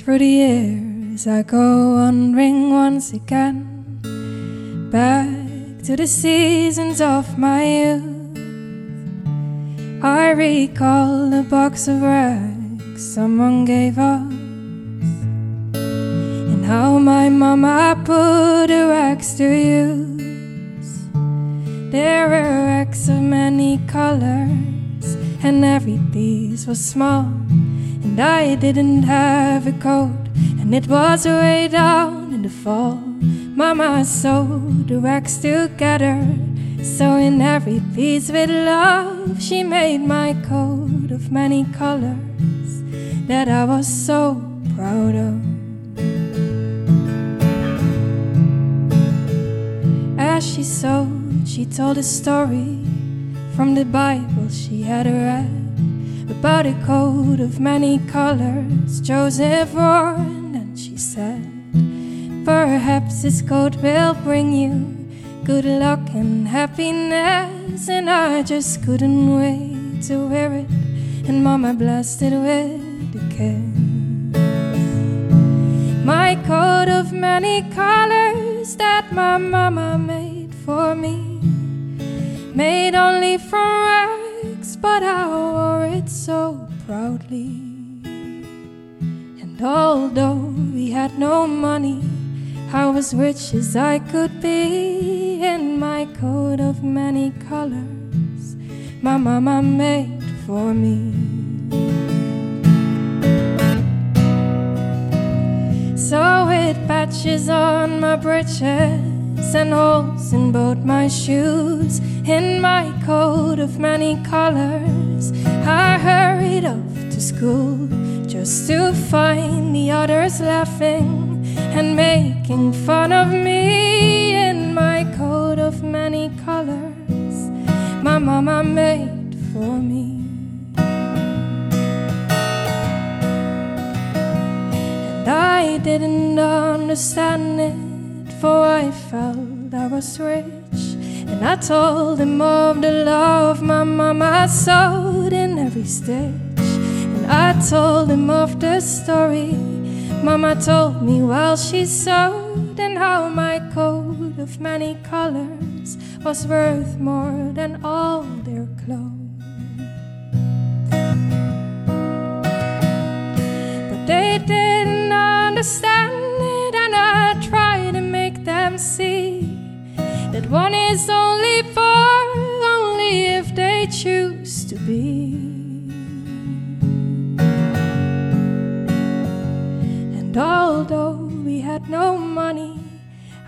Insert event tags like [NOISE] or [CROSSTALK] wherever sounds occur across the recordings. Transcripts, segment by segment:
through the years, I go wandering once again back to the seasons of my youth. I recall the box of rags someone gave us, and how my mama put the rags to use. There were rags of many colors, and every piece was small. And I didn't have a coat, and it was way down in the fall. Mama sewed the rags together, so in every piece with love, she made my coat of many colors that I was so proud of. As she sewed, she told a story from the Bible she had read about a coat of many colors Joseph wore, and she said, Perhaps this coat will bring you good luck and happiness. And I just couldn't wait to wear it, and Mama blessed it with a kiss. My coat of many colors that my mama made for me, made only from rags, but I it so proudly. And although we had no money, I was rich as I could be in my coat of many colors my mama made for me. So with patches on my breeches and holes in both my shoes, in my coat of many colors, I hurried off to school just to find the others laughing and making fun of me in my coat of many colors my mama made for me. And I didn't understand it, for I felt I was rich. And I told him of the love my mama sewed in every stitch. And I told him of the story Mama told me while she sewed, and how my coat of many colors was worth more than all their clothes. But they didn't understand it, and I tried to make them see that one is only for only if they choose to be. And although we had no money,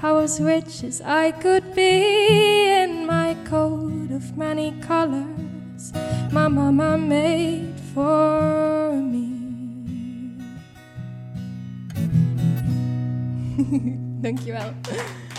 I was rich as I could be in my coat of many colors my mama made for me. [LAUGHS] Thank Dankjewel.